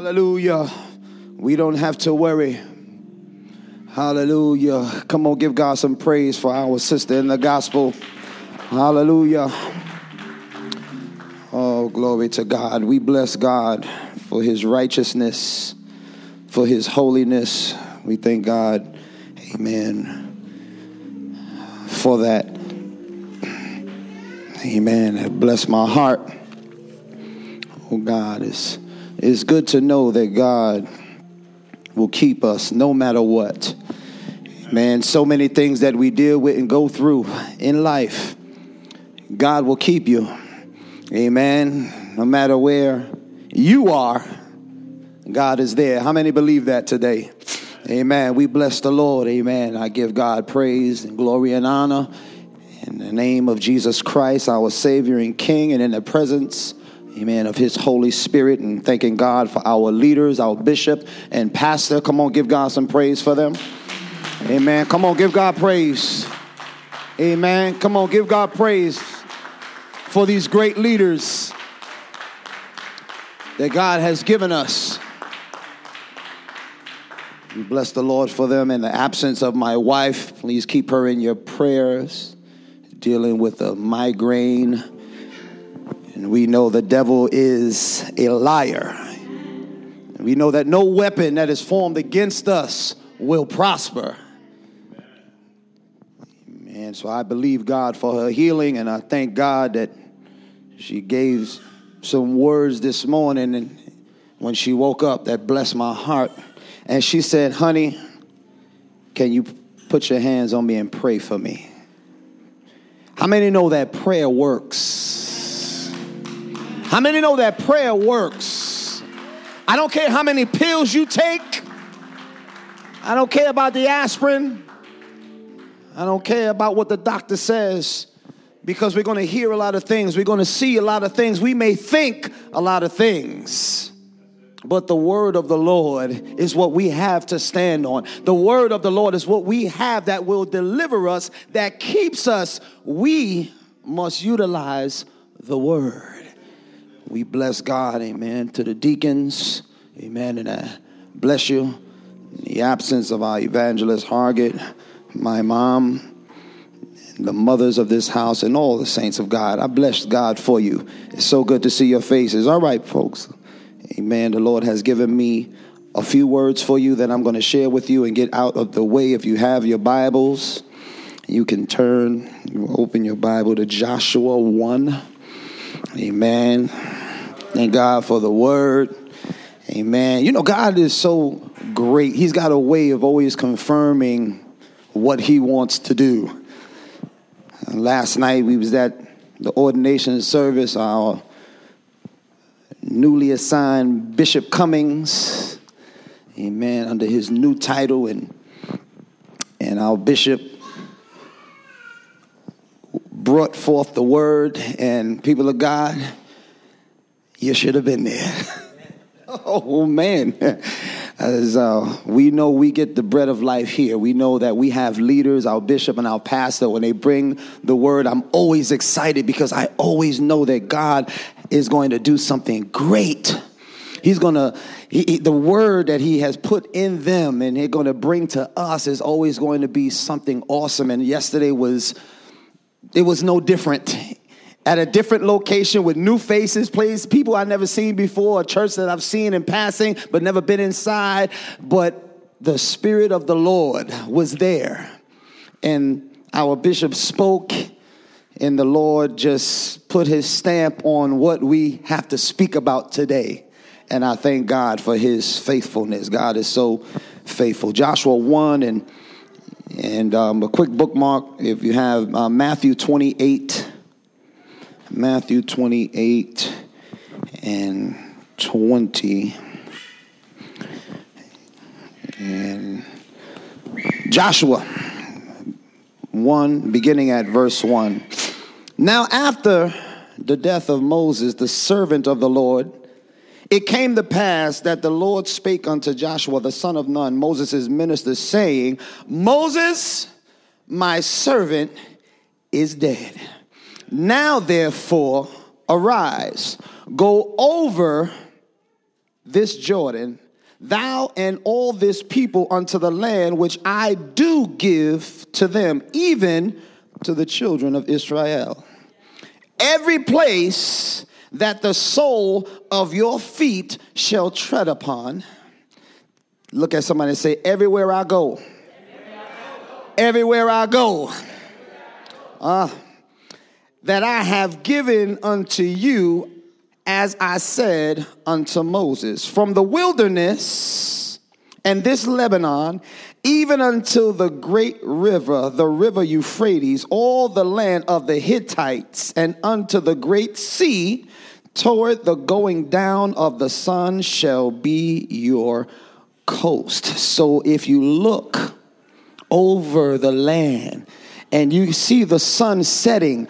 Hallelujah. We don't have to worry. Hallelujah. Come on, give God some praise for our sister in the gospel. Hallelujah. Oh, glory to God. We bless God for his righteousness, for his holiness. We thank God, amen, for that. Amen. Bless my heart. Oh, God, it's, it's good to know that God will keep us no matter what. Man, so many things that we deal with and go through in life, God will keep you. Amen. No matter where you are, God is there. How many believe that today? Amen. We bless the Lord. Amen. I give God praise and glory and honor in the name of Jesus Christ, our Savior and King, and in the presence amen, of his Holy Spirit and thanking God for our leaders, our bishop and pastor. Come on, give God some praise for them. Amen. Come on, give God praise. Amen. Come on, give God praise for these great leaders that God has given us. We bless the Lord for them in the absence of my wife. Please keep her in your prayers, dealing with a migraine. And we know the devil is a liar. we know that no weapon that is formed against us will prosper. And so I believe God for her healing, and I thank God that she gave some words this morning and when she woke up that blessed my heart. And she said, Honey, can you put your hands on me and pray for me? How many know that prayer works? How many know that prayer works? I don't care how many pills you take. I don't care about the aspirin. I don't care about what the doctor says because we're going to hear a lot of things. We're going to see a lot of things. We may think a lot of things. But the word of the Lord is what we have to stand on. The word of the Lord is what we have that will deliver us, that keeps us. We must utilize the word. We bless God, amen, to the deacons, amen, and I bless you in the absence of our evangelist Hargett my mom, the mothers of this house, and all the saints of God. I bless God for you. It's so good to see your faces. All right, folks. Amen. The Lord has given me a few words for you that I'm going to share with you and get out of the way. If you have your Bibles, you can turn, you open your Bible to Joshua 1. Amen. Thank God for the word. Amen. You know, God is so great. He's got a way of always confirming what he wants to do. And last night we was at the ordination service. Our newly assigned Bishop Cummings, amen, under his new title, and and our bishop brought forth the word. And people of God, you should have been there. oh man. As uh, we know, we get the bread of life here. We know that we have leaders, our bishop and our pastor. When they bring the word, I'm always excited because I always know that God is going to do something great. He's going to, he, the word that he has put in them and he's going to bring to us is always going to be something awesome. And yesterday was, it was no different at a different location with new faces, place, people I've never seen before, a church that I've seen in passing but never been inside. But the Spirit of the Lord was there. And our bishop spoke, and the Lord just put his stamp on what we have to speak about today. And I thank God for his faithfulness. God is so faithful. Joshua 1 and and um, a quick bookmark if you have uh, Matthew 28 Matthew 28 and 20. And Joshua 1, beginning at verse 1. Now, after the death of Moses, the servant of the Lord, it came to pass that the Lord spake unto Joshua, the son of Nun, Moses' minister, saying, Moses, my servant, is dead. Now, therefore, arise, go over this Jordan, thou and all this people unto the land which I do give to them, even to the children of Israel. Every place that the sole of your feet shall tread upon. Look at somebody and say, Everywhere I go. Everywhere I go. Uh, that I have given unto you as I said unto Moses. From the wilderness and this Lebanon, even until the great river, the river Euphrates, all the land of the Hittites, and unto the great sea, toward the going down of the sun shall be your coast. So if you look over the land and you see the sun setting,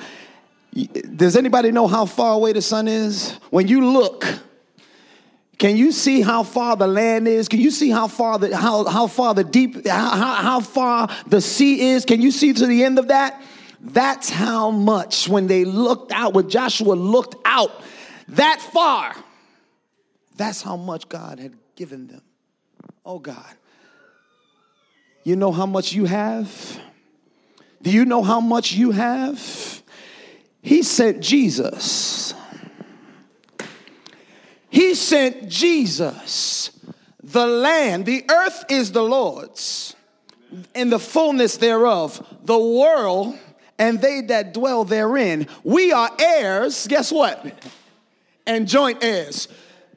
does anybody know how far away the sun is? When you look, can you see how far the land is? Can you see how far the how, how far the deep how, how far the sea is? Can you see to the end of that? That's how much when they looked out, when Joshua looked out that far, that's how much God had given them. Oh God. You know how much you have? Do you know how much you have? He sent Jesus. He sent Jesus. The land, the earth is the Lord's, and the fullness thereof, the world and they that dwell therein. We are heirs, guess what? And joint heirs.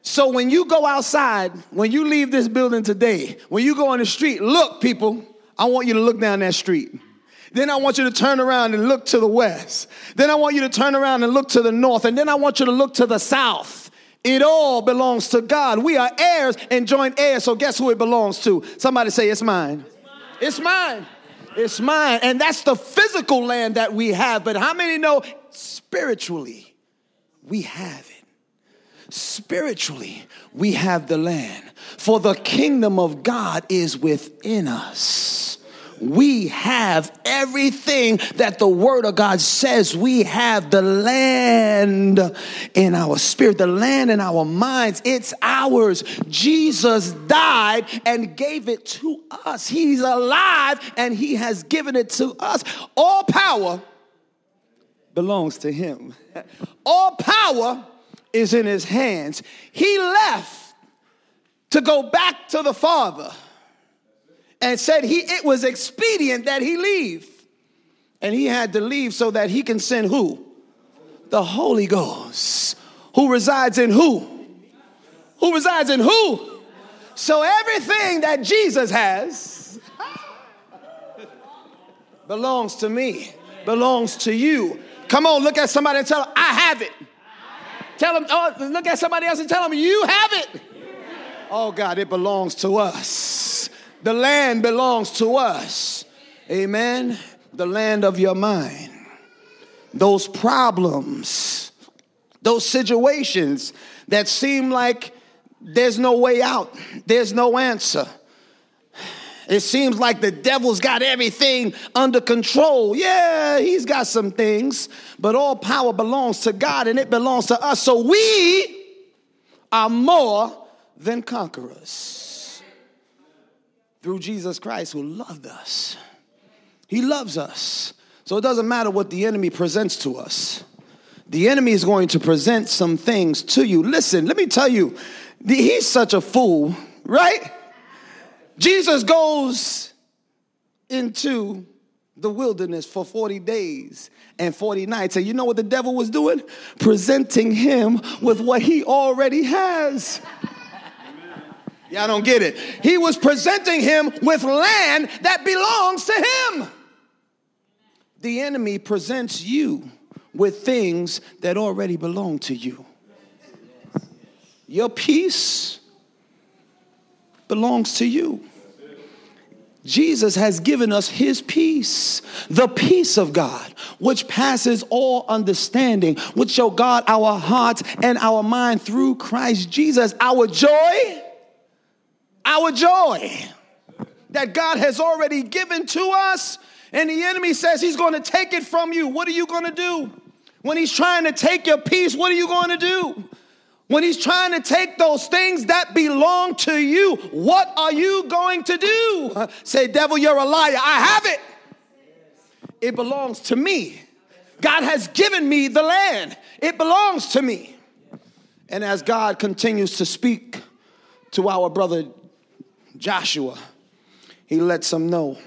So when you go outside, when you leave this building today, when you go on the street, look, people, I want you to look down that street. Then I want you to turn around and look to the west. Then I want you to turn around and look to the north. And then I want you to look to the south. It all belongs to God. We are heirs and joint heirs. So guess who it belongs to? Somebody say, It's mine. It's mine. It's mine. And that's the physical land that we have. But how many know spiritually we have it? Spiritually, we have the land. For the kingdom of God is within us we have everything that the word of God says we have the land in our spirit, the land in our minds. It's ours. Jesus died and gave it to us. He's alive and he has given it to us. All power belongs to him. All power is in his hands. He left to go back to the Father and said he it was expedient that he leave. And he had to leave so that he can send who? The Holy Ghost. Who resides in who? Who resides in who? So everything that Jesus has belongs to me, belongs to you. Come on, look at somebody and tell them, I have it. Tell them, oh, look at somebody else and tell them, you have it. Oh God, it belongs to us. The land belongs to us. Amen. The land of your mind. Those problems, those situations that seem like there's no way out, there's no answer. It seems like the devil's got everything under control. Yeah, he's got some things, but all power belongs to God and it belongs to us. So we are more than conquerors through Jesus Christ who loved us. He loves us. So it doesn't matter what the enemy presents to us. The enemy is going to present some things to you. Listen, let me tell you, he's such a fool, right? Jesus goes into the wilderness for 40 days and 40 nights. And you know what the devil was doing? Presenting him with what he already has. Y'all don't get it. He was presenting him with land that belongs to him. The enemy presents you with things that already belong to you. Your peace belongs to you. Jesus has given us his peace, the peace of God, which passes all understanding, which shall guard our hearts and our mind through Christ Jesus. Our joy our joy that God has already given to us, and the enemy says he's going to take it from you. What are you going to do? When he's trying to take your peace, what are you going to do? when he's trying to take those things that belong to you, what are you going to do? Say, devil, you're a liar. I have it. It belongs to me. God has given me the land, it belongs to me. And as God continues to speak to our brother Joshua, he lets them know.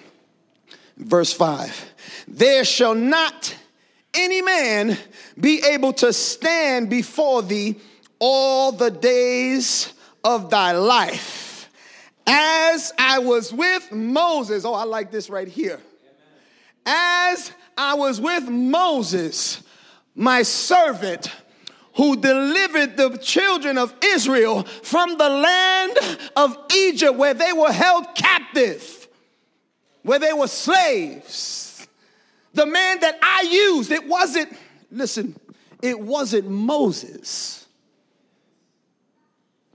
Verse 5 There shall not any man be able to stand before thee all the days of thy life. As I was with Moses, oh, I like this right here. As I was with Moses, my servant, who delivered the children of Israel from the land of Egypt where they were held captive, where they were slaves. The man that I used, it wasn't, listen, it wasn't Moses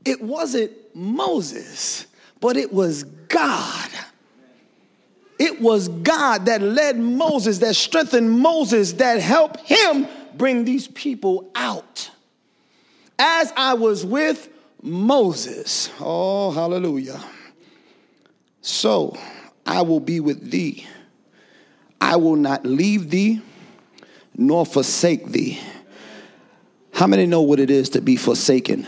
it wasn't Moses, but it was God. It was God that led Moses, that strengthened Moses, that helped him bring these people out. As I was with Moses, oh, hallelujah. So I will be with thee. I will not leave thee nor forsake thee. How many know what it is to be forsaken?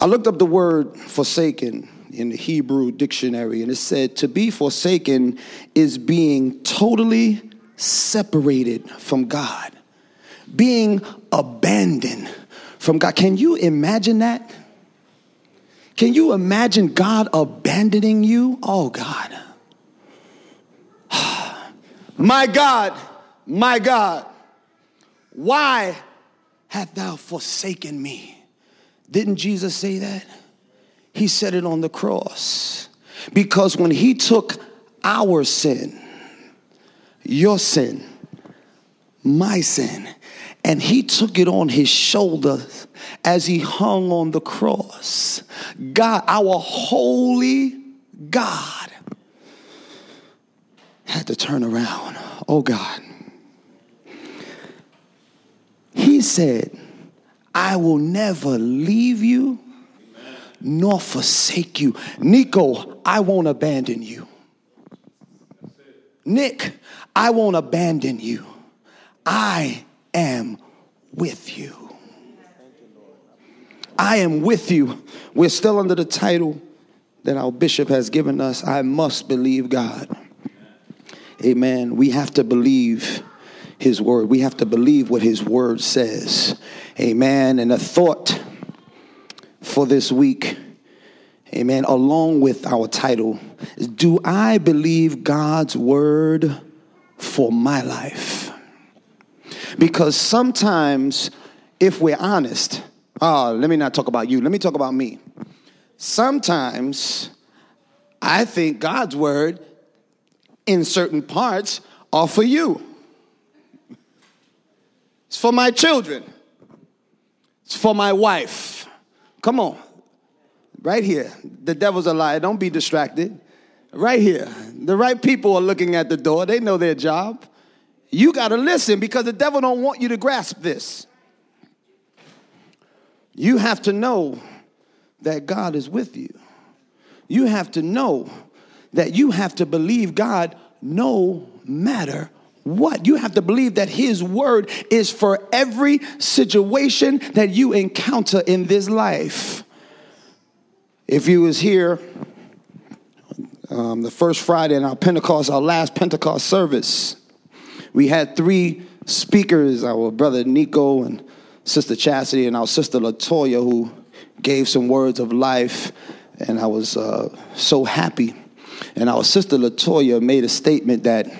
I looked up the word forsaken in the Hebrew dictionary, and it said to be forsaken is being totally separated from God, being abandoned from God. Can you imagine that? Can you imagine God abandoning you? Oh, God. my God, my God, why hast thou forsaken me? Didn't Jesus say that? He said it on the cross. Because when he took our sin, your sin, my sin, and he took it on his shoulders as he hung on the cross. God, our holy God, had to turn around. Oh God. He said, I will never leave you nor forsake you. Nico, I won't abandon you. Nick, I won't abandon you. I am with you. I am with you. We're still under the title that our bishop has given us I must believe God. Amen. We have to believe his word. We have to believe what his word says. Amen. And a thought for this week, amen, along with our title is Do I believe God's word for my life? Because sometimes, if we're honest, oh, let me not talk about you, let me talk about me. Sometimes I think God's word in certain parts are for you. It's for my children. It's for my wife. Come on. Right here. The devil's a liar. Don't be distracted. Right here. The right people are looking at the door. They know their job. You got to listen because the devil don't want you to grasp this. You have to know that God is with you. You have to know that you have to believe God no matter what? You have to believe that His word is for every situation that you encounter in this life. If you was here um, the first Friday in our Pentecost, our last Pentecost service, we had three speakers, our brother Nico and Sister Chastity and our sister Latoya, who gave some words of life, and I was uh, so happy. And our sister Latoya made a statement that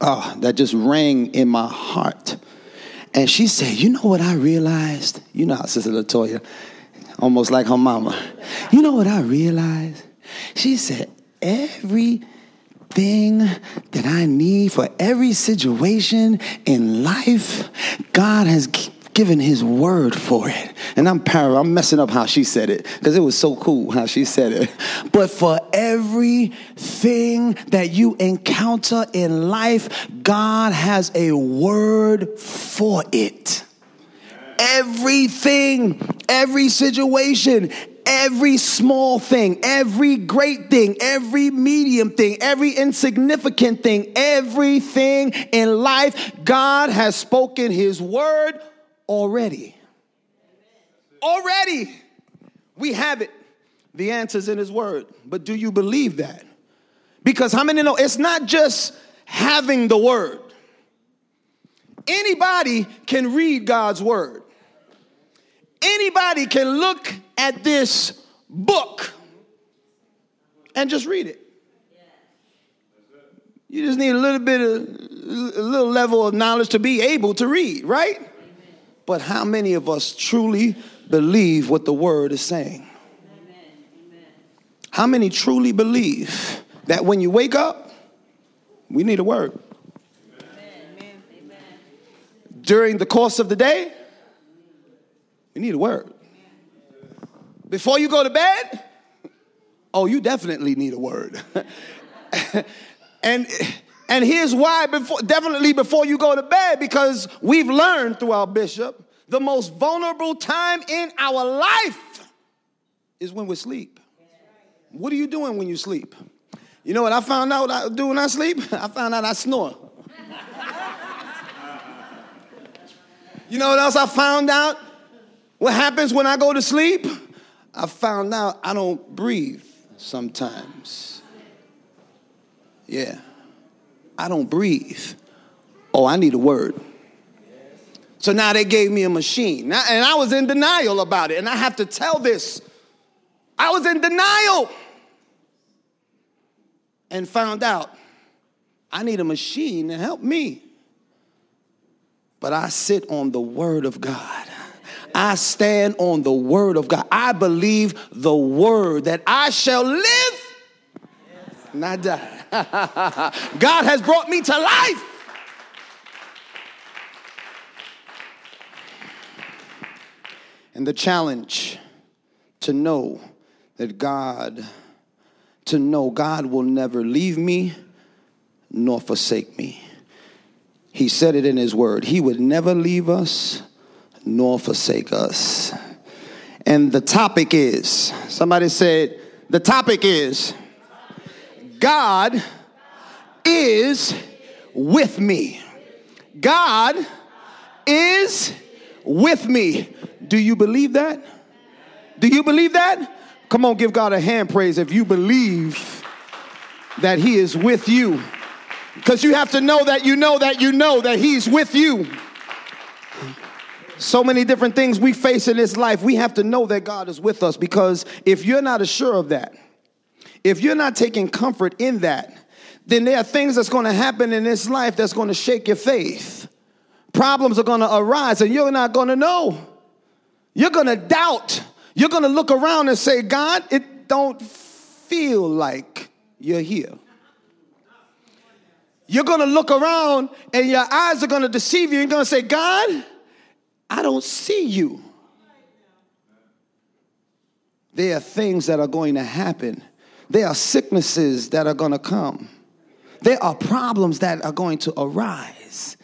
oh, that just rang in my heart. And she said, You know what I realized? You know, Sister Latoya, almost like her mama. You know what I realized? She said, Everything that I need for every situation in life, God has given his word for it. And I'm par- I'm messing up how she said it because it was so cool how she said it. But for everything that you encounter in life, God has a word for it. everything, every situation, every small thing, every great thing, every medium thing, every insignificant thing, everything in life, God has spoken His word already. Already. We have it. The answer's in His word. But do you believe that? Because how many know it's not just having the word? Anybody can read God's word. Anybody can look at this book and just read it. You just need a little bit of a little level of knowledge to be able to read, right? Amen. But how many of us truly believe what the word is saying? Amen. How many truly believe that when you wake up, we need a word? During the course of the day, we need a word. Before you go to bed, oh, you definitely need a word. and and here's why before definitely before you go to bed because we've learned through our bishop the most vulnerable time in our life is when we sleep. What are you doing when you sleep? You know what I found out I do when I sleep? I found out I snore. you know what else I found out? What happens when I go to sleep? I found out I don't breathe sometimes. Yeah. I don't breathe. Oh, I need a word. So now they gave me a machine. And I was in denial about it. And I have to tell this. I was in denial and found out I need a machine to help me. But I sit on the Word of God. I stand on the word of God. I believe the word that I shall live, not die. God has brought me to life. And the challenge to know that God, to know God will never leave me nor forsake me. He said it in His Word. He would never leave us nor forsake us. And the topic is somebody said, the topic is God is with me. God is with me. Do you believe that? Do you believe that? Come on, give God a hand praise if you believe that He is with you. Because you have to know that you know that you know that He's with you so many different things we face in this life, we have to know that God is with us because if you're not assured of that, if you're not taking comfort in that, then there are things that's going to happen in this life that's going to shake your faith. Problems are going to arise and you're not going to know. You're going to doubt. You're going to look around and say, God, it don't feel like you're here. You're going to look around and your eyes are going to deceive you. You're going to say, God, I don't see you. There are things that are going to happen. There are sicknesses that are going to come. There are problems that are going to arise.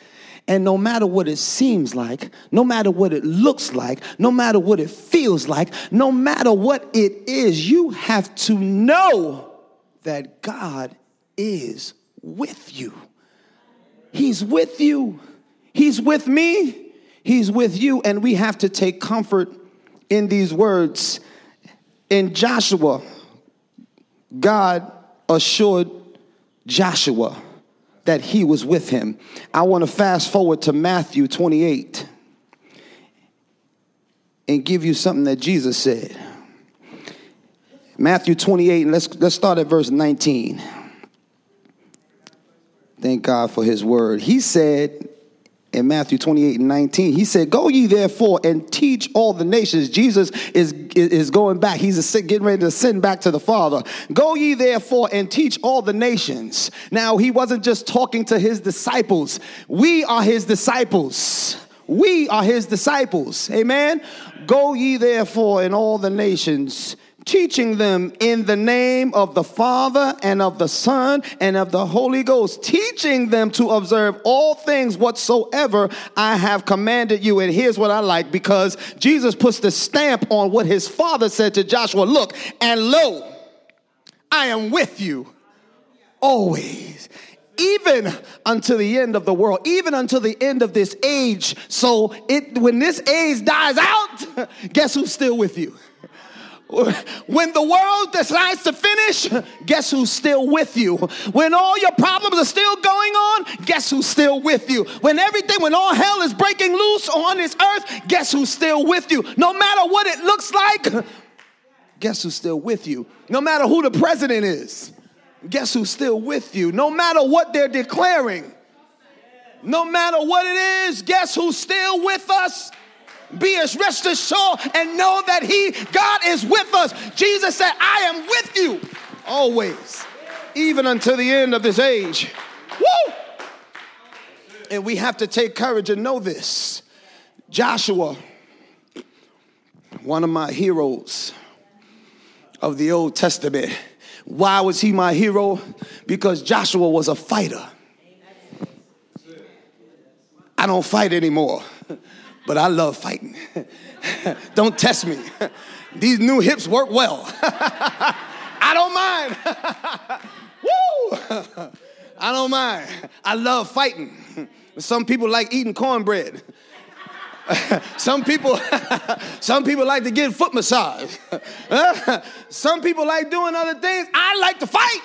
And no matter what it seems like, no matter what it looks like, no matter what it feels like, no matter what it is, you have to know that God is with you. He's with you. He's with me. He's with you, and we have to take comfort in these words. In Joshua, God assured Joshua that he was with him. I want to fast forward to Matthew 28 and give you something that Jesus said. Matthew 28, and let's, let's start at verse 19. Thank God for his word. He said, in Matthew 28 and 19. He said, Go ye therefore and teach all the nations. Jesus is, is going back. He's getting ready to send back to the Father. Go ye therefore and teach all the nations. Now, he wasn't just talking to his disciples, we are his disciples. We are his disciples. Amen. Go ye therefore in all the nations teaching them in the name of the Father and of the Son and of the Holy Ghost, teaching them to observe all things whatsoever I have commanded you. And here's what I like because Jesus puts the stamp on what his father said to Joshua Look, and lo, I am with you always even until the end of the world, even until the end of this age. So it when this age dies out, guess who's still with you? When the world decides to finish, guess who's still with you? When all your problems are still going on, guess who's still with you? When everything, when all hell is breaking loose on this earth, guess who's still with you? No matter what it looks like, guess who's still with you? No matter who the president is, guess who's still with you? No matter what they're declaring, no matter what it is, guess who's still with us? Be as rest assured and know that He, God, is with us. Jesus said, I am with you always, even until the end of this age. Woo! And we have to take courage and know this. Joshua, one of my heroes of the Old Testament. Why was he my hero? Because Joshua was a fighter. I don't fight anymore but I love fighting. don't test me. These new hips work well. I don't mind. Woo! I don't mind. I love fighting. Some people like eating cornbread. some people some people like to get foot massage. some people like doing other things. I like to fight.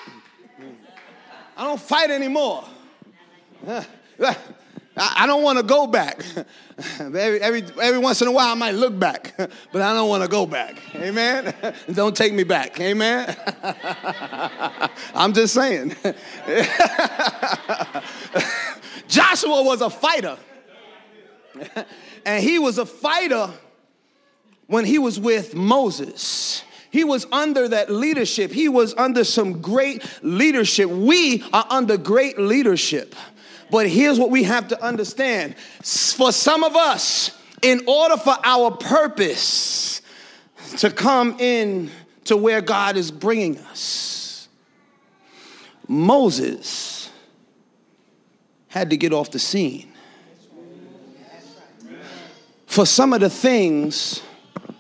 I don't fight anymore. I, don't want to go back. every, every, every once in a while, I might look back, but I don't want to go back. Amen? don't take me back. Amen? I'm just saying. Joshua was a fighter. and he was a fighter when he was with Moses. He was under that leadership. He was under some great leadership. We are under great leadership. But here's what we have to understand for some of us, in order for our purpose to come in to where God is bringing us, Moses had to get off the scene. For some of the things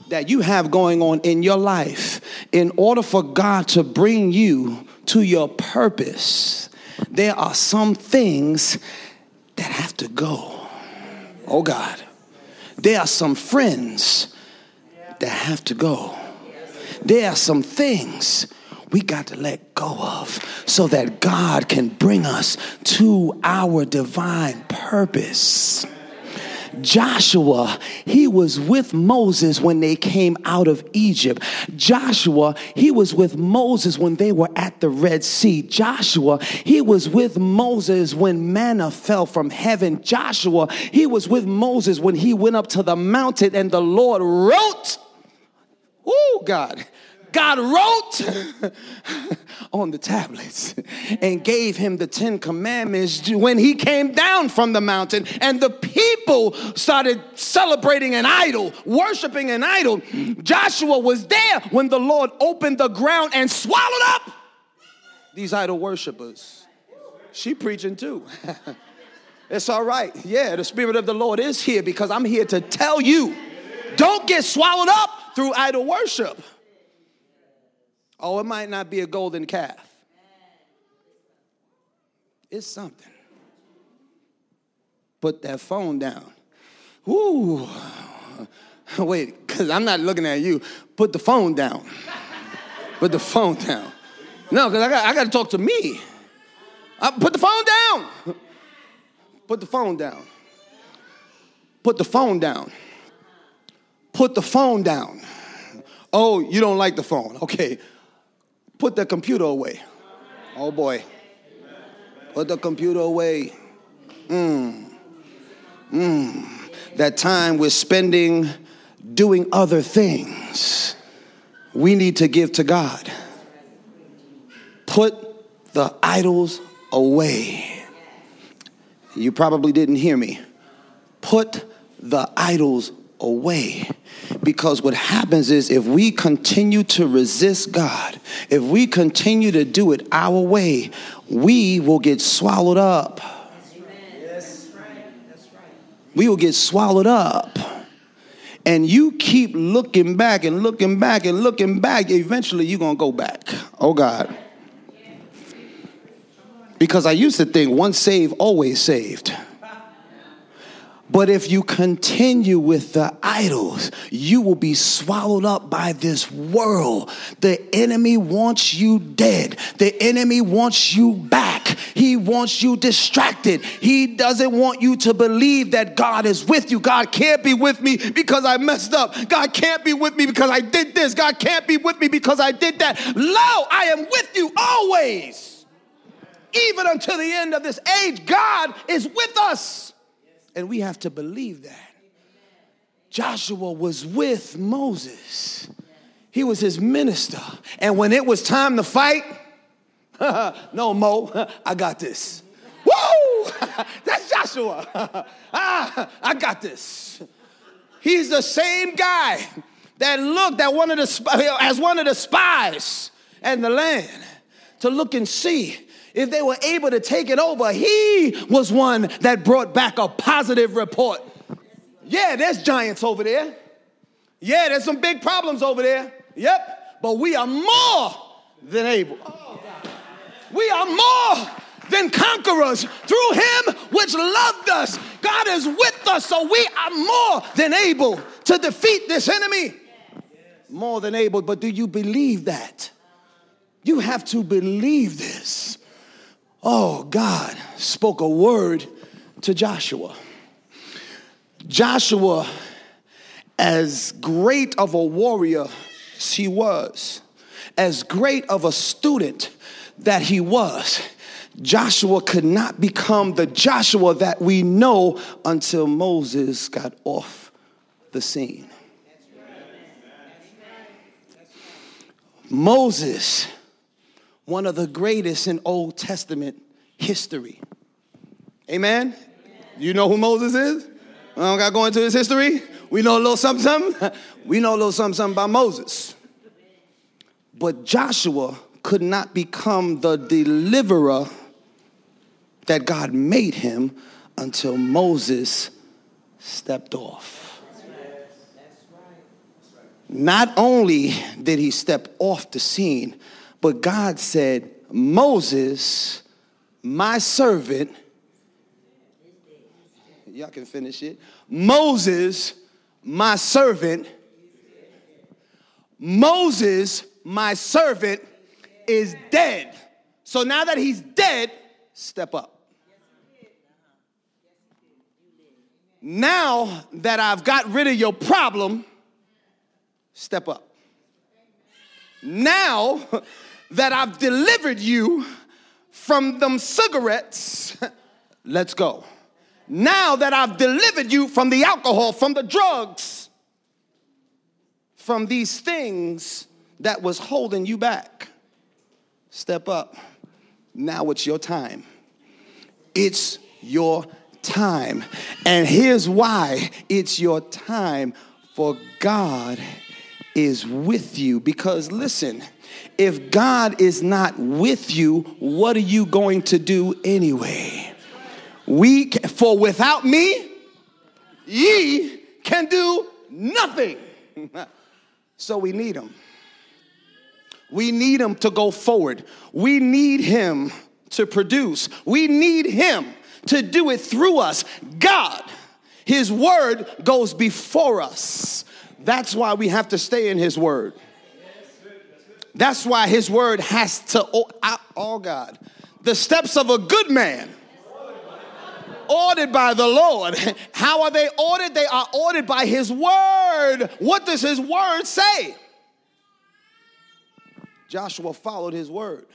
that you have going on in your life, in order for God to bring you to your purpose, there are some things that have to go. Oh God. There are some friends that have to go. There are some things we got to let go of so that God can bring us to our divine purpose. Joshua, he was with Moses when they came out of Egypt. Joshua, he was with Moses when they were at the Red Sea. Joshua, he was with Moses when manna fell from heaven. Joshua, he was with Moses when he went up to the mountain and the Lord wrote. Oh, God. God wrote on the tablets and gave him the Ten Commandments when he came down from the mountain, and the people started celebrating an idol, worshiping an idol. Joshua was there when the Lord opened the ground and swallowed up these idol worshipers. She preaching too. it's all right. Yeah, the Spirit of the Lord is here because I'm here to tell you don't get swallowed up through idol worship. Oh, it might not be a golden calf. It's something. Put that phone down. Ooh. Wait, because I'm not looking at you. Put the phone down. Put the phone down. No, because I got, I got to talk to me. I, put the phone down. Put the phone down. Put the phone down. Put the phone down. Oh, you don't like the phone. Okay, Put the computer away. Oh boy. Put the computer away. Mm. Mm. That time we're spending doing other things, we need to give to God. Put the idols away. You probably didn't hear me. Put the idols away Because what happens is if we continue to resist God, if we continue to do it our way, we will get swallowed up. We will get swallowed up. And you keep looking back and looking back and looking back, eventually you're going to go back. Oh, God. Because I used to think once saved, always saved. But if you continue with the idols, you will be swallowed up by this world. The enemy wants you dead. The enemy wants you back. He wants you distracted. He doesn't want you to believe that God is with you. God can't be with me because I messed up. God can't be with me because I did this. God can't be with me because I did that. Lo, I am with you always. Even until the end of this age, God is with us. And we have to believe that. Joshua was with Moses, he was his minister. And when it was time to fight, no, Mo, I got this. Woo! That's Joshua. ah, I got this. He's the same guy that looked at one of the as one of the spies in the land to look and see if they were able to take it over, he was one that brought back a positive report. Yeah, there's giants over there. Yeah, there's some big problems over there. Yep, but we are more than able. We are more than conquerors through him which loved us. God is with us, so we are more than able to defeat this enemy. More than able, but do you believe that? You have to believe this. Oh, God spoke a word to Joshua. Joshua, as great of a warrior as he was, as great of a student that he was, Joshua could not become the Joshua that we know until Moses got off the scene. Moses one of the greatest in Old Testament history. Amen? You know who Moses is? I don't got to go into his history. We know a little something, something. We know a little something, something about Moses. But Joshua could not become the deliverer that God made him until Moses stepped off. Not only did he step off the scene, but God said, Moses, my servant, y'all can finish it. Moses, my servant, Moses, my servant, is dead. So now that he's dead, step up. Now that I've got rid of your problem, step up. Now that I've delivered you from them cigarettes, let's go. Now that I've delivered you from the alcohol, from the drugs, from these things that was holding you back, step up. Now it's your time. It's your time. And here's why it's your time for God is with you. Because listen, if God is not with you, what are you going to do anyway? We can, for without me, ye can do nothing. so we need him. We need him to go forward. We need him to produce. We need him to do it through us. God, his word goes before us. That's why we have to stay in his word. That's why his word has to, oh, oh God, the steps of a good man ordered by the Lord. How are they ordered? They are ordered by his word. What does his word say? Joshua followed his word.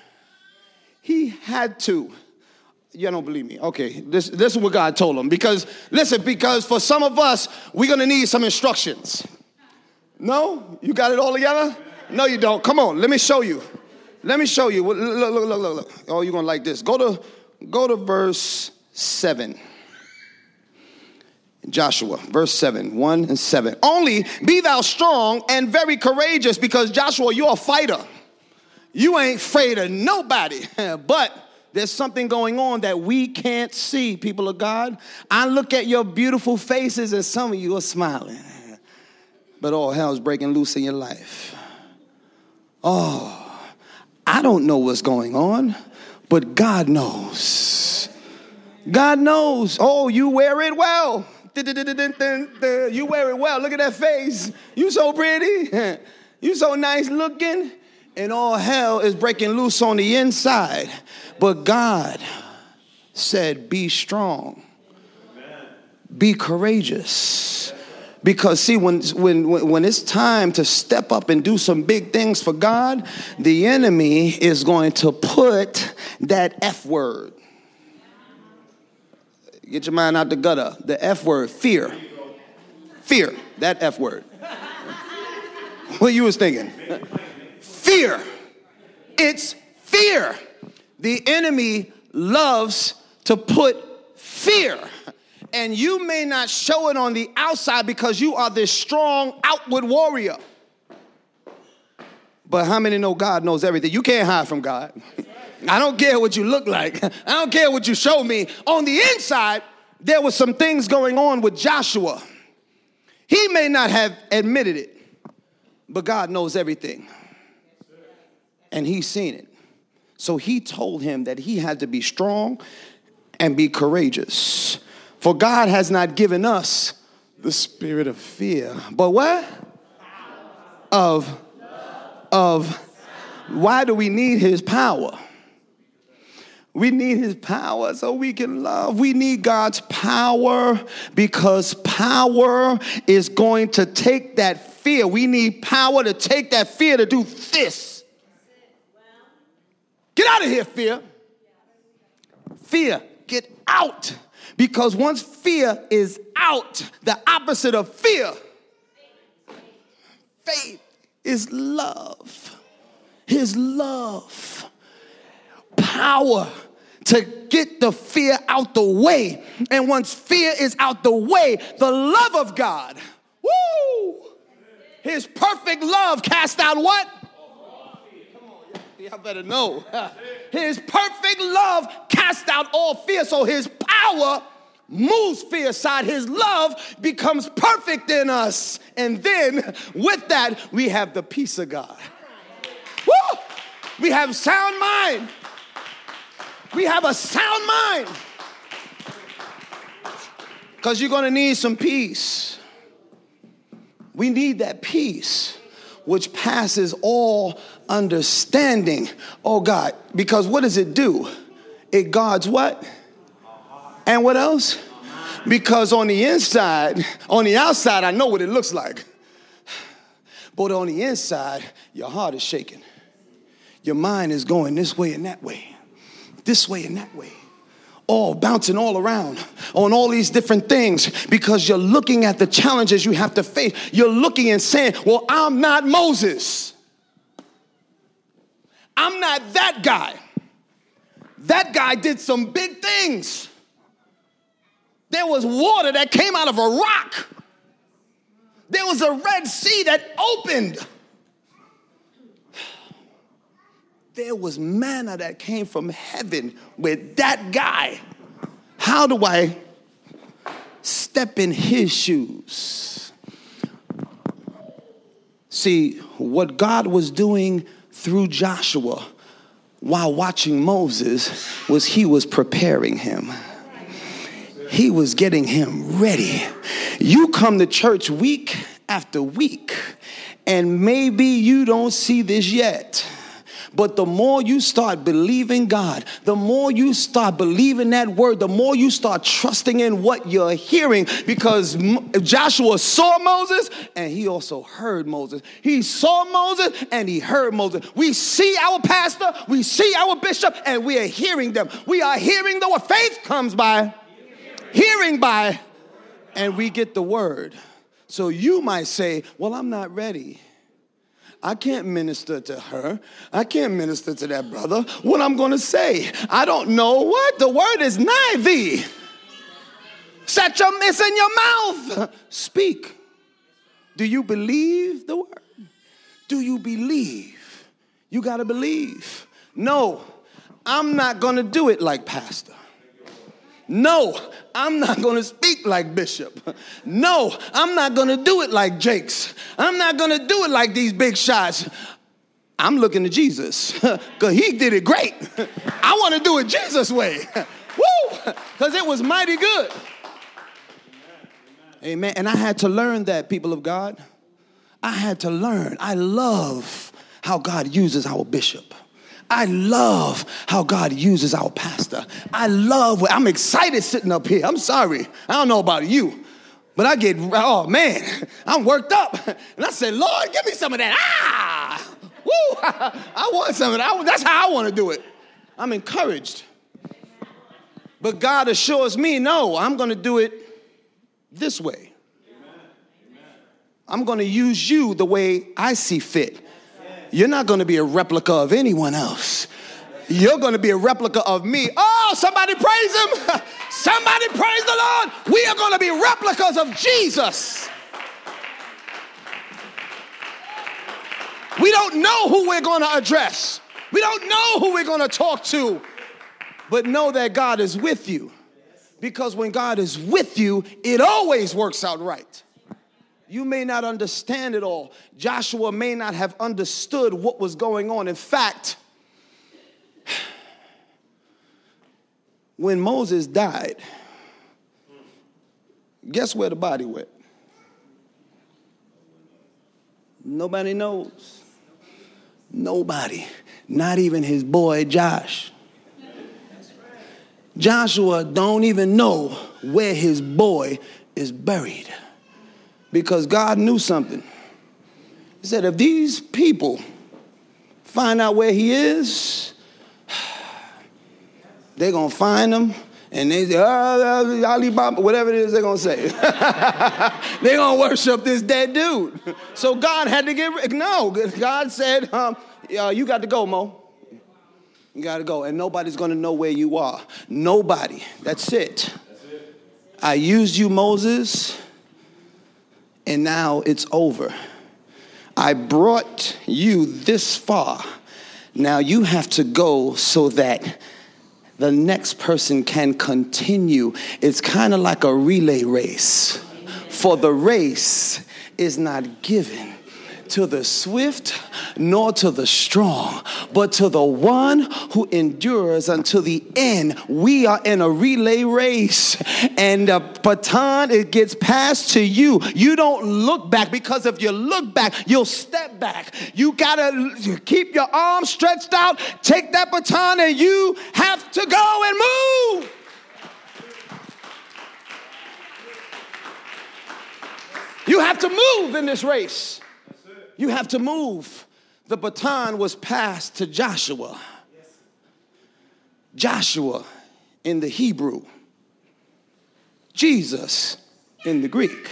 He had to. You don't believe me. Okay, this, this is what God told him. Because, listen, because for some of us, we're gonna need some instructions. No? You got it all together? No, you don't. Come on, let me show you. Let me show you. Look, look, look, look, look. Oh, you're gonna like this. Go to go to verse 7. Joshua, verse 7, 1 and 7. Only be thou strong and very courageous because Joshua, you're a fighter. You ain't afraid of nobody. but there's something going on that we can't see, people of God. I look at your beautiful faces and some of you are smiling. But all hell's breaking loose in your life. Oh, I don't know what's going on, but God knows. God knows. Oh, you wear it well. You wear it well. Look at that face. You so pretty. You so nice looking. And all hell is breaking loose on the inside. But God said, Be strong, be courageous. Because see, when, when, when it's time to step up and do some big things for God, the enemy is going to put that F word Get your mind out the gutter. The F word, fear. Fear, that F word. what you was thinking? Fear. It's fear. The enemy loves to put fear. And you may not show it on the outside because you are this strong outward warrior. But how many know God knows everything? You can't hide from God. I don't care what you look like. I don't care what you show me. On the inside, there were some things going on with Joshua. He may not have admitted it, but God knows everything. And he's seen it. So he told him that he had to be strong and be courageous. For God has not given us the spirit of fear, but what? Of, of, why do we need his power? We need his power so we can love. We need God's power because power is going to take that fear. We need power to take that fear to do this. Get out of here, fear. Fear, get out. Because once fear is out, the opposite of fear, faith is love. His love power to get the fear out the way. And once fear is out the way, the love of God, woo, his perfect love cast out what? Y'all better know. His perfect love cast out all fear. So his power moves fear aside. His love becomes perfect in us. And then with that, we have the peace of God. Woo! We have sound mind. We have a sound mind. Because you're going to need some peace. We need that peace which passes all understanding. Oh God, because what does it do? It guards what? And what else? Because on the inside, on the outside, I know what it looks like. But on the inside, your heart is shaking. Your mind is going this way and that way this way and that way all bouncing all around on all these different things because you're looking at the challenges you have to face. You're looking and saying, Well, I'm not Moses. I'm not that guy. That guy did some big things. There was water that came out of a rock, there was a Red Sea that opened. there was manna that came from heaven with that guy. How do I step in his shoes? See, what God was doing through Joshua while watching Moses was he was preparing him. He was getting him ready. You come to church week after week, and maybe you don't see this yet but the more you start believing God, the more you start believing that word, the more you start trusting in what you're hearing because Joshua saw Moses and he also heard Moses. He saw Moses and he heard Moses. We see our pastor, we see our bishop, and we are hearing them. We are hearing the word. Faith comes by hearing by, and we get the word. So you might say, Well, I'm not ready. I can't minister to her. I can't minister to that brother. What I'm going to say? I don't know what. The word is nigh thee. Set your miss in your mouth. Speak. Do you believe the word? Do you believe? You got to believe. No, I'm not going to do it like pastor. No, I'm not going to speak like Bishop. No, I'm not going to do it like Jakes. I'm not going to do it like these big shots. I'm looking to Jesus because he did it great. I want to do it Jesus' way. Woo! Because it was mighty good. Amen. And I had to learn that, people of God. I had to learn. I love how God uses our bishop. I love how God uses our pastor. I love, I'm excited sitting up here. I'm sorry. I don't know about you, but I get, oh man, I'm worked up. And I said, Lord, give me some of that. Ah, woo, I want some of that. That's how I want to do it. I'm encouraged. But God assures me, no, I'm going to do it this way. I'm going to use you the way I see fit. You're not going to be a replica of anyone else. You're going to be a replica of me. Oh, somebody praise him. somebody praise the Lord. We are going to be replicas of Jesus. We don't know who we're going to address. We don't know who we're going to talk to. But know that God is with you. Because when God is with you, it always works out right. You may not understand it all. Joshua may not have understood what was going on. In fact, when Moses died, guess where the body went? Nobody knows. Nobody. Not even his boy Josh. Joshua don't even know where his boy is buried because God knew something. He said, if these people find out where he is, they're going to find him and they say, oh, Alibaba, whatever it is they're going to say. they're going to worship this dead dude. So God had to get, no, God said, um, you got to go, Mo. You got to go. And nobody's going to know where you are. Nobody. That's it. That's it. I used you, Moses and now it's over. I brought you this far. Now you have to go so that the next person can continue. It's kind of like a relay race. For the race is not given to the swift nor to the strong, but to the one who endures until the end. We are in a relay race, and the baton it gets passed to you. You don't look back because if you look back, you'll step back. You gotta keep your arms stretched out, take that baton, and you have to go and move. You have to move in this race. You have to move. The baton was passed to Joshua. Joshua in the Hebrew, Jesus in the Greek.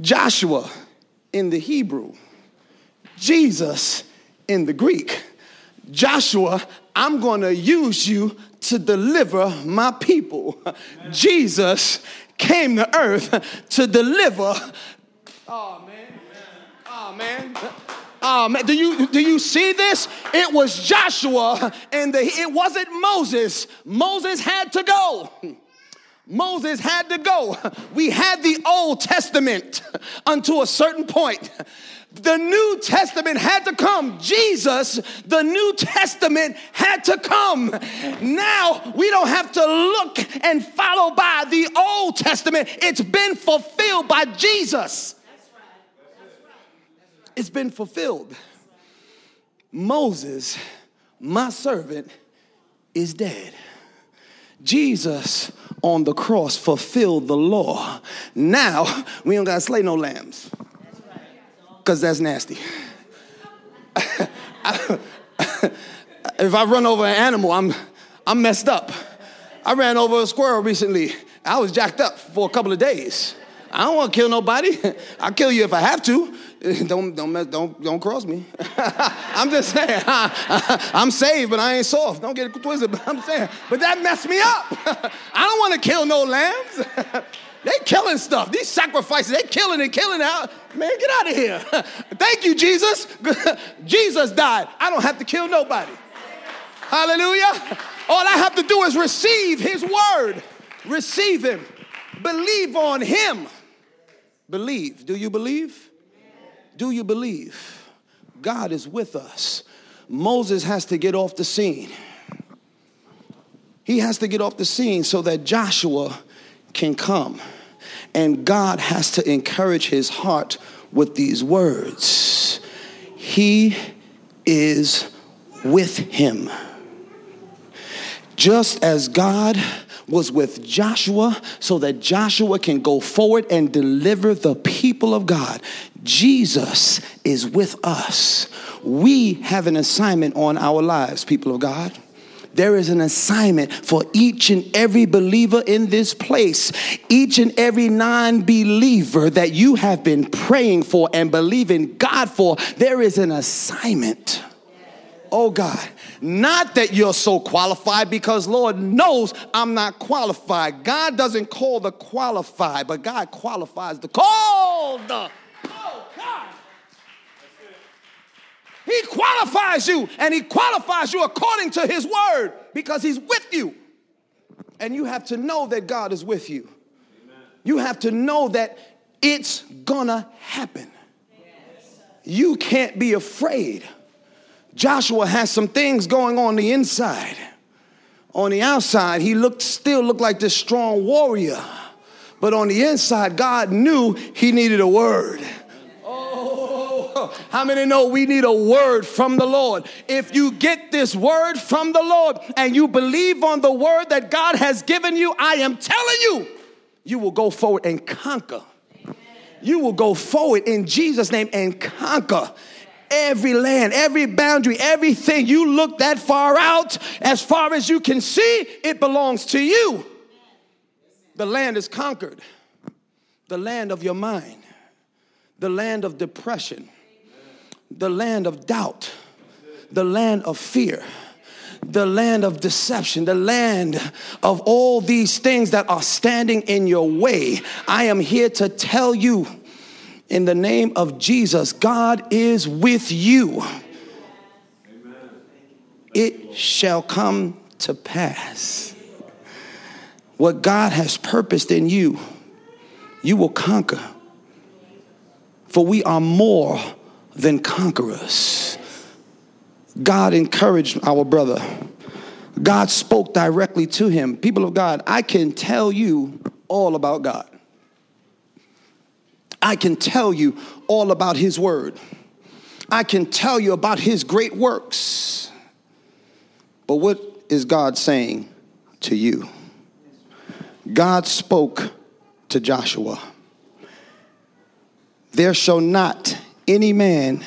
Joshua in the Hebrew, Jesus in the Greek. Joshua, I'm going to use you to deliver my people. Jesus came to earth to deliver. Oh. Oh man. Oh man, do you do you see this? It was Joshua and the it wasn't Moses. Moses had to go. Moses had to go. We had the Old Testament unto a certain point. The New Testament had to come. Jesus, the New Testament had to come. Now we don't have to look and follow by the Old Testament. It's been fulfilled by Jesus. It's been fulfilled. Moses, my servant, is dead. Jesus on the cross fulfilled the law. Now we don't gotta slay no lambs. Because that's nasty. if I run over an animal, I'm I'm messed up. I ran over a squirrel recently. I was jacked up for a couple of days. I don't want to kill nobody. I'll kill you if I have to. Don't don't mess, don't don't cross me. I'm just saying. I'm saved, but I ain't soft. Don't get it twisted. But I'm saying. But that messed me up. I don't want to kill no lambs. they killing stuff. These sacrifices, they killing and killing out. Man, get out of here. Thank you, Jesus. Jesus died. I don't have to kill nobody. Hallelujah. All I have to do is receive his word. Receive him. Believe on him. Believe. Do you believe? Do you believe? God is with us. Moses has to get off the scene. He has to get off the scene so that Joshua can come. And God has to encourage his heart with these words He is with him. Just as God was with Joshua so that Joshua can go forward and deliver the people of God. Jesus is with us. We have an assignment on our lives, people of God. There is an assignment for each and every believer in this place, each and every non believer that you have been praying for and believing God for. There is an assignment. Oh God, not that you're so qualified because Lord knows I'm not qualified. God doesn't call the qualified, but God qualifies the called. Oh God. He qualifies you and he qualifies you according to his word because he's with you. And you have to know that God is with you. Amen. You have to know that it's gonna happen. Yes. You can't be afraid. Joshua has some things going on the inside. On the outside, he looked still looked like this strong warrior. But on the inside, God knew he needed a word. Oh, how many know we need a word from the Lord? If you get this word from the Lord and you believe on the word that God has given you, I am telling you, you will go forward and conquer. You will go forward in Jesus' name and conquer every land, every boundary, everything. You look that far out, as far as you can see, it belongs to you. The land is conquered, the land of your mind, the land of depression, the land of doubt, the land of fear the land of deception, the land of all these things that are standing in your way. I am here to tell you in the name of Jesus, God is with you. It shall come to pass. What God has purposed in you, you will conquer. For we are more than conquerors. God encouraged our brother. God spoke directly to him. People of God, I can tell you all about God. I can tell you all about His Word. I can tell you about His great works. But what is God saying to you? God spoke to Joshua There shall not any man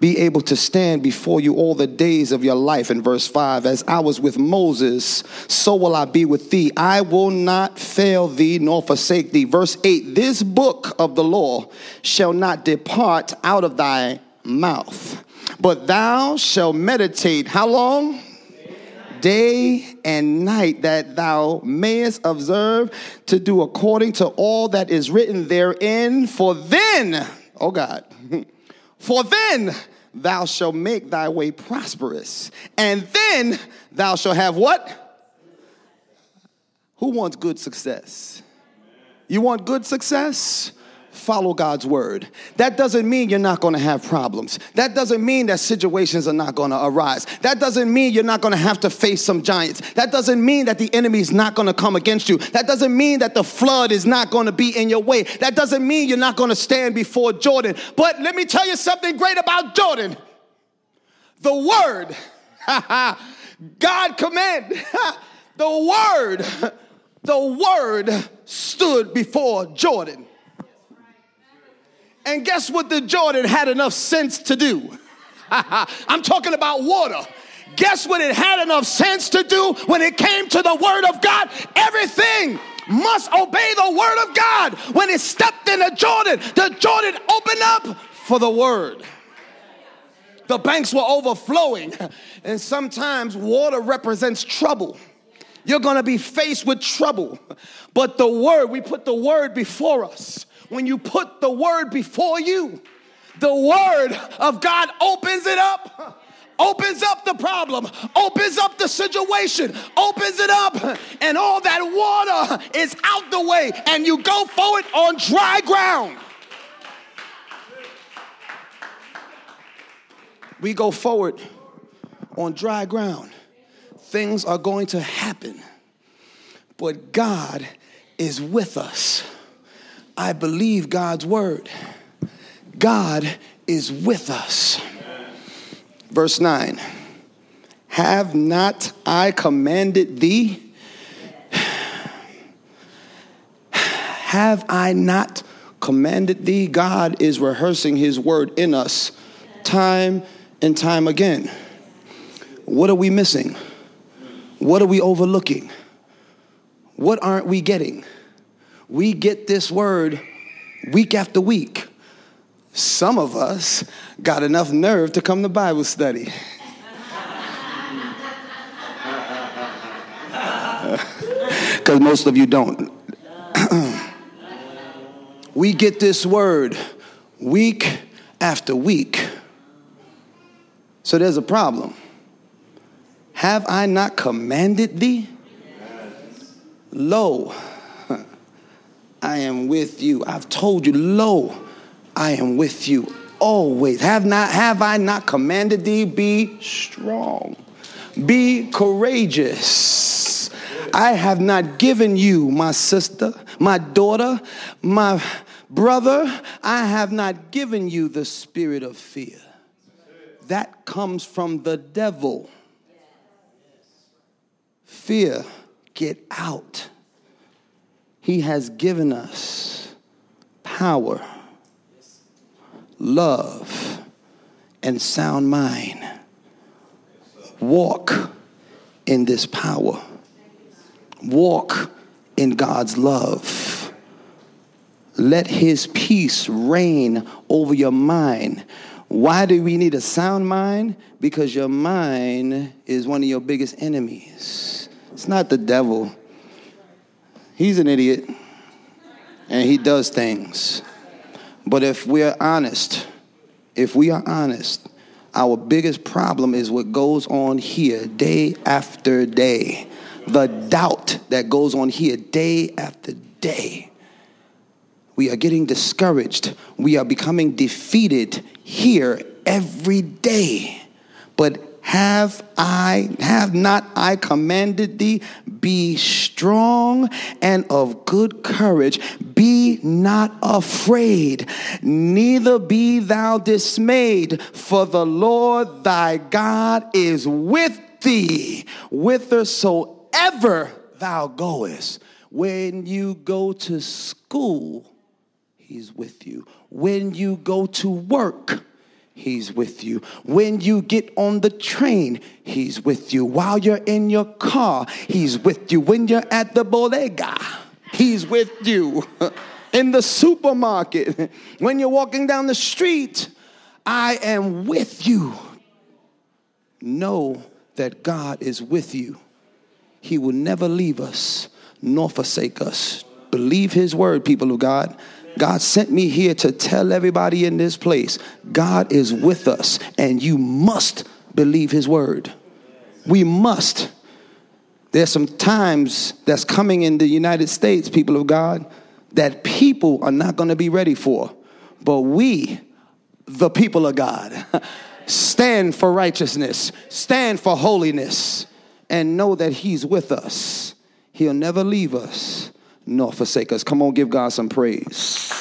be able to stand before you all the days of your life. In verse 5, as I was with Moses, so will I be with thee. I will not fail thee nor forsake thee. Verse 8, this book of the law shall not depart out of thy mouth, but thou shalt meditate. How long? day and night that thou mayest observe to do according to all that is written therein. For then, oh God, for then thou shalt make thy way prosperous. And then thou shalt have what? Who wants good success? You want good success? Follow God's word. That doesn't mean you're not going to have problems. That doesn't mean that situations are not going to arise. That doesn't mean you're not going to have to face some giants. That doesn't mean that the enemy is not going to come against you. That doesn't mean that the flood is not going to be in your way. That doesn't mean you're not going to stand before Jordan. But let me tell you something great about Jordan. The word, God command, the word, the word stood before Jordan. And guess what the Jordan had enough sense to do? I'm talking about water. Guess what it had enough sense to do when it came to the word of God? Everything must obey the word of God. When it stepped in the Jordan, the Jordan opened up for the word. The banks were overflowing, and sometimes water represents trouble. You're gonna be faced with trouble, but the word, we put the word before us. When you put the word before you, the word of God opens it up opens up the problem, opens up the situation, opens it up, and all that water is out the way, and you go forward on dry ground. We go forward on dry ground. Things are going to happen, but God is with us. I believe God's word. God is with us. Verse 9 Have not I commanded thee? Have I not commanded thee? God is rehearsing his word in us time and time again. What are we missing? What are we overlooking? What aren't we getting? We get this word week after week. Some of us got enough nerve to come to Bible study. Because most of you don't. we get this word week after week. So there's a problem. Have I not commanded thee? Lo, I am with you. I've told you, lo, I am with you always. Have not have I not commanded thee be strong. Be courageous. I have not given you, my sister, my daughter, my brother, I have not given you the spirit of fear. That comes from the devil. Fear, get out. He has given us power, love, and sound mind. Walk in this power. Walk in God's love. Let His peace reign over your mind. Why do we need a sound mind? Because your mind is one of your biggest enemies. It's not the devil, He's an idiot and he does things. But if we're honest, if we are honest, our biggest problem is what goes on here day after day. The doubt that goes on here day after day. We are getting discouraged. We are becoming defeated here every day. But have I, have not I commanded thee? Be strong and of good courage. Be not afraid, neither be thou dismayed, for the Lord thy God is with thee, whithersoever thou goest. When you go to school, he's with you. When you go to work, He's with you. When you get on the train, He's with you. While you're in your car, He's with you. When you're at the bodega, He's with you. In the supermarket, when you're walking down the street, I am with you. Know that God is with you. He will never leave us nor forsake us. Believe His word, people of God. God sent me here to tell everybody in this place God is with us, and you must believe His word. We must. There's some times that's coming in the United States, people of God, that people are not going to be ready for. But we, the people of God, stand for righteousness, stand for holiness, and know that He's with us. He'll never leave us nor forsake us. Come on, give God some praise.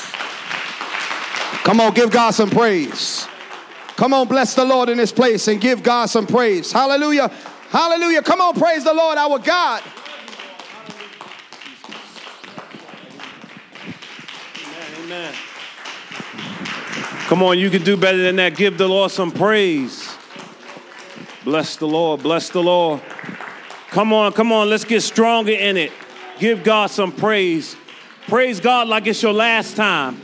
Come on, give God some praise. Come on, bless the Lord in this place and give God some praise. Hallelujah. Hallelujah. Come on, praise the Lord, our God. Amen. Amen. Come on, you can do better than that. Give the Lord some praise. Bless the Lord. Bless the Lord. Come on, come on. Let's get stronger in it. Give God some praise. Praise God like it's your last time.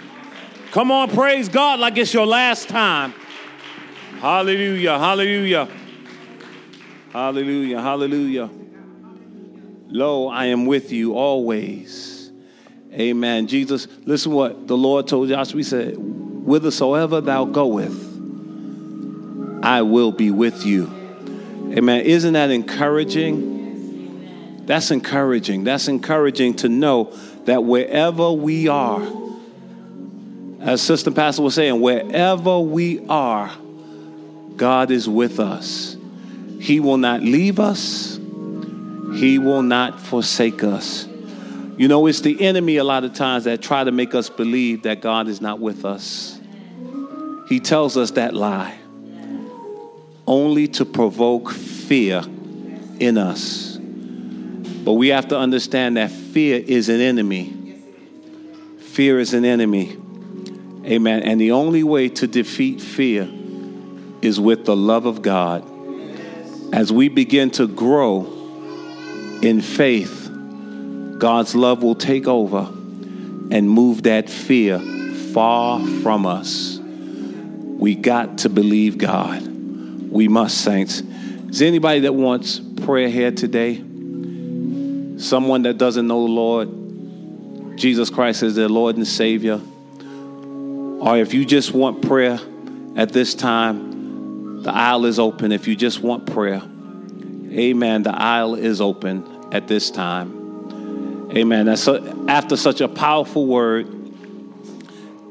Come on, praise God like it's your last time. Hallelujah, hallelujah. Hallelujah, hallelujah. Lo, I am with you always. Amen. Jesus, listen what the Lord told Joshua. He said, Whithersoever thou goest, I will be with you. Amen. Isn't that encouraging? That's encouraging. That's encouraging to know that wherever we are, as Sister Pastor was saying, wherever we are, God is with us. He will not leave us, He will not forsake us. You know, it's the enemy a lot of times that try to make us believe that God is not with us. He tells us that lie only to provoke fear in us. But we have to understand that fear is an enemy. Fear is an enemy. Amen. And the only way to defeat fear is with the love of God. As we begin to grow in faith, God's love will take over and move that fear far from us. We got to believe God. We must, saints. Is anybody that wants prayer here today? Someone that doesn't know the Lord, Jesus Christ as their Lord and Savior. Or if you just want prayer at this time, the aisle is open. If you just want prayer, amen. The aisle is open at this time. Amen. That's after such a powerful word,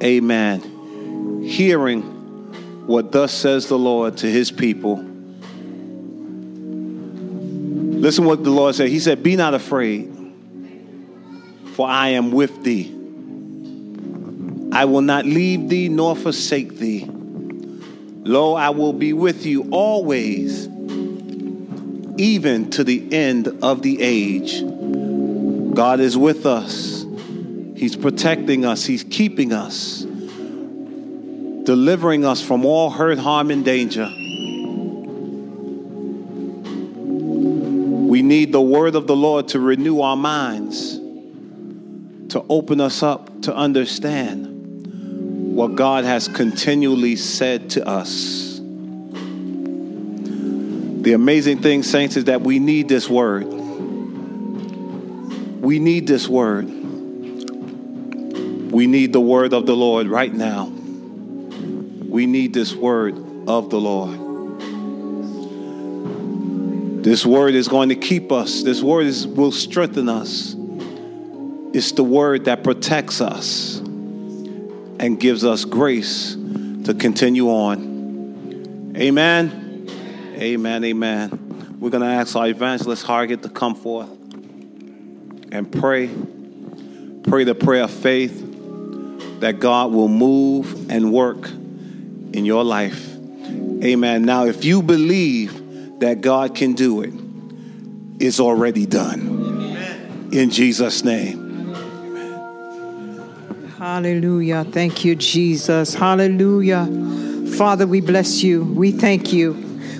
amen. Hearing what thus says the Lord to his people. Listen what the Lord said. He said, Be not afraid, for I am with thee. I will not leave thee nor forsake thee. Lo, I will be with you always, even to the end of the age. God is with us. He's protecting us. He's keeping us, delivering us from all hurt, harm, and danger. Need the word of the Lord to renew our minds, to open us up to understand what God has continually said to us. The amazing thing, saints, is that we need this word. We need this word. We need the word of the Lord right now. We need this word of the Lord. This word is going to keep us. This word is, will strengthen us. It's the word that protects us and gives us grace to continue on. Amen. Amen. Amen. We're going to ask our evangelist Hargett to come forth and pray. Pray the prayer of faith that God will move and work in your life. Amen. Now, if you believe that God can do it's already done. In Jesus' name. Hallelujah. Thank you, Jesus. Hallelujah. Father, we bless you. We thank you.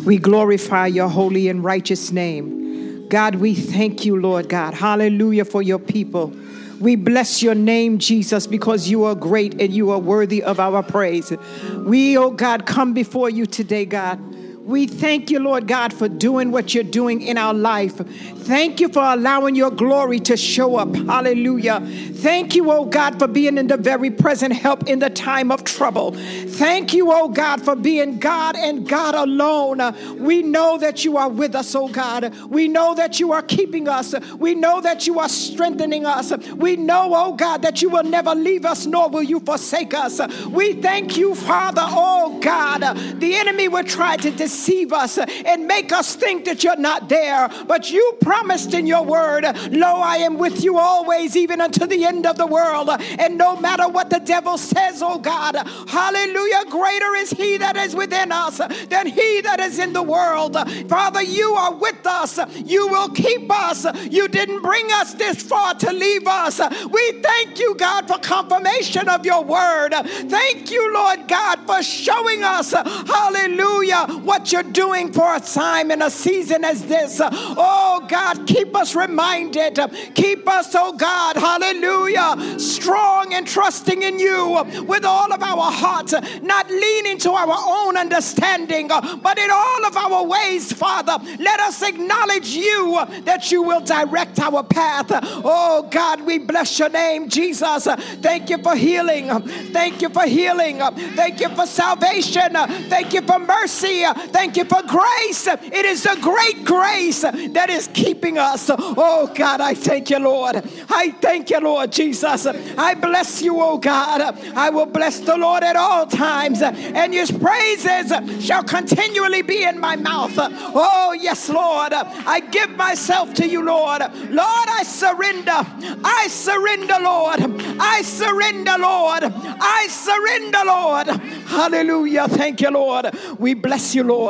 We glorify your holy and righteous name. God, we thank you, Lord God. Hallelujah for your people. We bless your name, Jesus, because you are great and you are worthy of our praise. We, oh God, come before you today, God. We thank you, Lord God, for doing what you're doing in our life. Thank you for allowing your glory to show up. Hallelujah. Thank you, oh God, for being in the very present help in the time of trouble. Thank you, oh God, for being God and God alone. We know that you are with us, oh God. We know that you are keeping us. We know that you are strengthening us. We know, oh God, that you will never leave us nor will you forsake us. We thank you, Father, oh God. The enemy will try to deceive us and make us think that you're not there, but you promised in your word, Lo, I am with you always, even unto the end of the world. And no matter what the devil says, oh God, hallelujah, greater is he that is within us than he that is in the world. Father, you are with us. You will keep us. You didn't bring us this far to leave us. We thank you, God, for confirmation of your word. Thank you, Lord God, for showing us, hallelujah, what you're doing for a time and a season as this. Oh God, keep us reminded. Keep us, oh God, hallelujah, strong and trusting in you with all of our hearts, not leaning to our own understanding, but in all of our ways, Father, let us acknowledge you that you will direct our path. Oh God, we bless your name, Jesus. Thank you for healing. Thank you for healing. Thank you for salvation. Thank you for mercy. Thank you for grace. It is the great grace that is keeping us. Oh God, I thank you, Lord. I thank you, Lord Jesus. I bless you, oh God. I will bless the Lord at all times, and his praises shall continually be in my mouth. Oh, yes, Lord. I give myself to you, Lord. Lord, I surrender. I surrender, Lord. I surrender, Lord. I surrender, Lord. Hallelujah. Thank you, Lord. We bless you, Lord.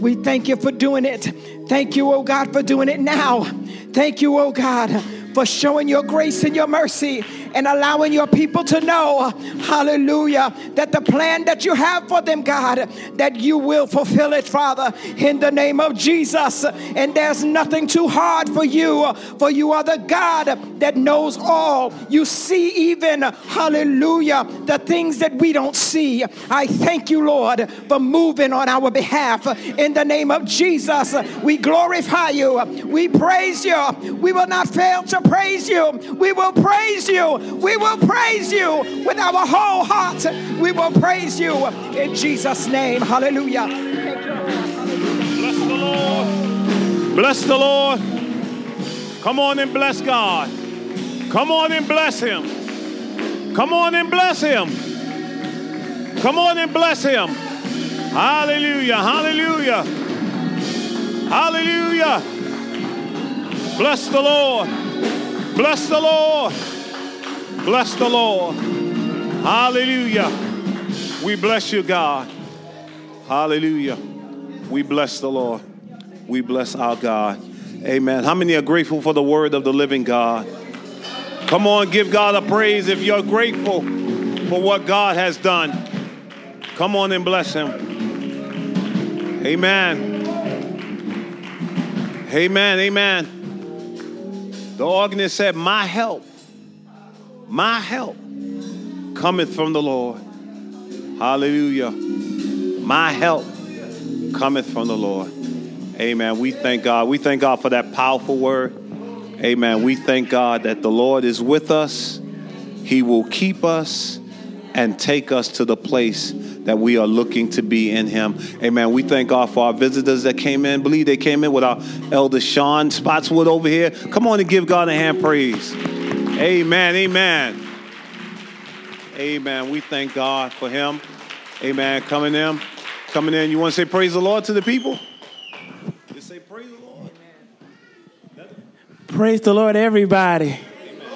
We thank you for doing it. Thank you, oh God, for doing it now. Thank you, oh God, for showing your grace and your mercy and allowing your people to know, hallelujah, that the plan that you have for them, God, that you will fulfill it, Father, in the name of Jesus. And there's nothing too hard for you, for you are the God that knows all. You see, even, hallelujah, the things that we don't see. I thank you, Lord, for moving on our behalf. In the name of Jesus, we glorify you, we praise you, we will not fail to praise you, we will praise you we will praise you with our whole heart. We will praise you in Jesus' name. Hallelujah. Bless the Lord. Bless the Lord. Come on and bless God. Come on and bless Him. Come on and bless Him. Come on and bless Him. Hallelujah. Hallelujah. Hallelujah. Bless the Lord. Bless the Lord. Bless the Lord. Hallelujah. We bless you, God. Hallelujah. We bless the Lord. We bless our God. Amen. How many are grateful for the word of the living God? Come on, give God a praise if you're grateful for what God has done. Come on and bless Him. Amen. Amen. Amen. The organist said, My help my help cometh from the Lord. Hallelujah. My help cometh from the Lord. Amen. We thank God. We thank God for that powerful word. Amen. We thank God that the Lord is with us. He will keep us and take us to the place that we are looking to be in Him. Amen. We thank God for our visitors that came in. Believe they came in with our elder Sean Spotswood over here. Come on and give God a hand praise. Amen. Amen. Amen. We thank God for him. Amen. Coming in. Coming in. You want to say praise the Lord to the people? Just say praise the Lord. Praise the Lord, everybody. Amen.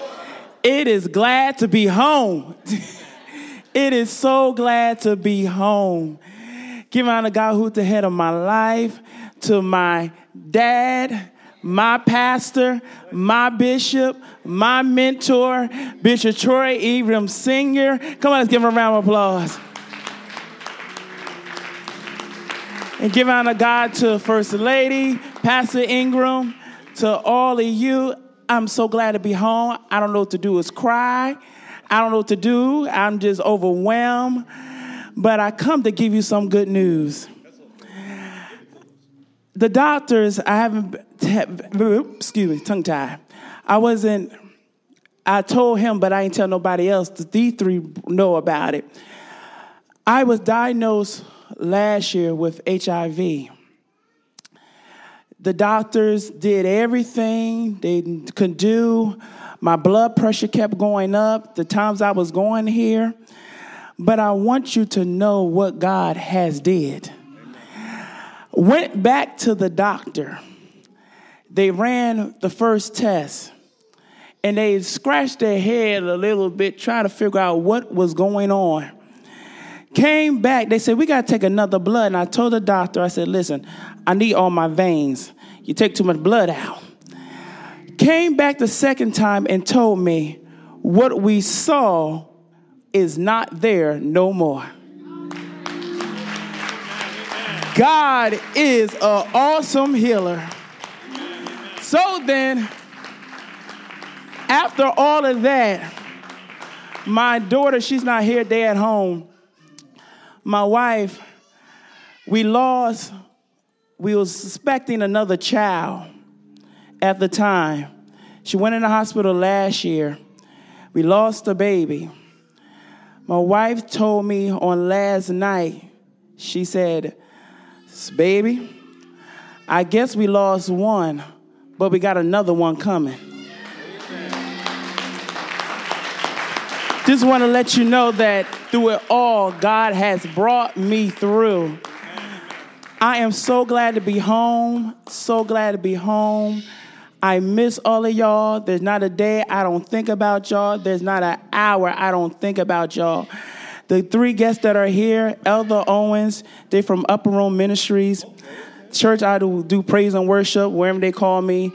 It is glad to be home. it is so glad to be home. Give honor to God who's the head of my life, to my dad, my pastor, my bishop, my mentor, Bishop Troy Abram Sr. Come on, let's give him a round of applause. And give honor God to First Lady, Pastor Ingram, to all of you. I'm so glad to be home. I don't know what to do is cry. I don't know what to do. I'm just overwhelmed. But I come to give you some good news. The doctors, I haven't excuse me, tongue tie. I wasn't, I told him, but I didn't tell nobody else. These three know about it. I was diagnosed last year with HIV. The doctors did everything they could do. My blood pressure kept going up the times I was going here. But I want you to know what God has did. Went back to the doctor they ran the first test and they scratched their head a little bit trying to figure out what was going on. Came back, they said, We got to take another blood. And I told the doctor, I said, Listen, I need all my veins. You take too much blood out. Came back the second time and told me, What we saw is not there no more. God is an awesome healer. So then, after all of that, my daughter, she's not here, they at home. My wife, we lost, we was suspecting another child at the time. She went in the hospital last year. We lost a baby. My wife told me on last night, she said, Baby, I guess we lost one, but we got another one coming. Just want to let you know that through it all, God has brought me through. I am so glad to be home, so glad to be home. I miss all of y'all. There's not a day I don't think about y'all. There's not an hour I don't think about y'all. The three guests that are here, Elder Owens, they're from Upper Room Ministries. Church, I do, do praise and worship wherever they call me.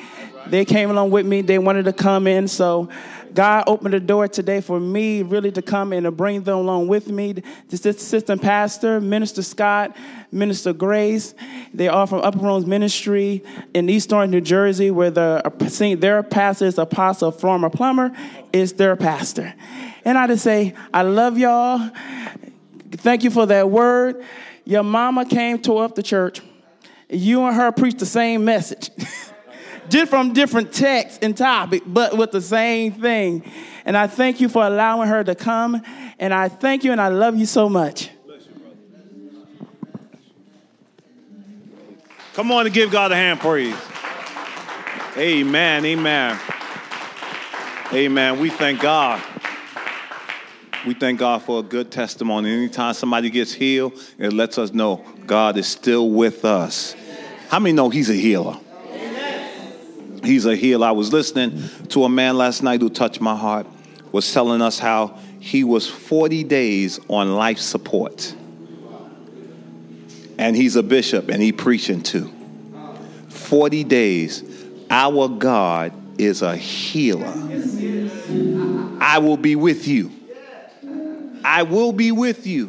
They came along with me. They wanted to come in. So God opened the door today for me really to come in and bring them along with me. This is assistant pastor, Minister Scott, Minister Grace. They are from Upper Rooms Ministry in East Orange, New Jersey, where the, their pastor is Apostle Former Plummer, is their pastor. And I just say, I love y'all. Thank you for that word. Your mama came to up the church. You and her preach the same message. just from different texts and topic, but with the same thing. And I thank you for allowing her to come. And I thank you and I love you so much. Come on and give God a hand praise. Amen. Amen. Amen. We thank God. We thank God for a good testimony. Anytime somebody gets healed, it lets us know God is still with us. How many know He's a healer? He's a healer. I was listening to a man last night who touched my heart, was telling us how he was 40 days on life support. And he's a bishop and he preaching too. 40 days. Our God is a healer. I will be with you. I will be with you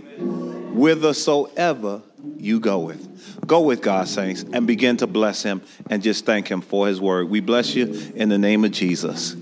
whithersoever you go with. Go with God, saints, and begin to bless Him and just thank Him for His word. We bless you in the name of Jesus.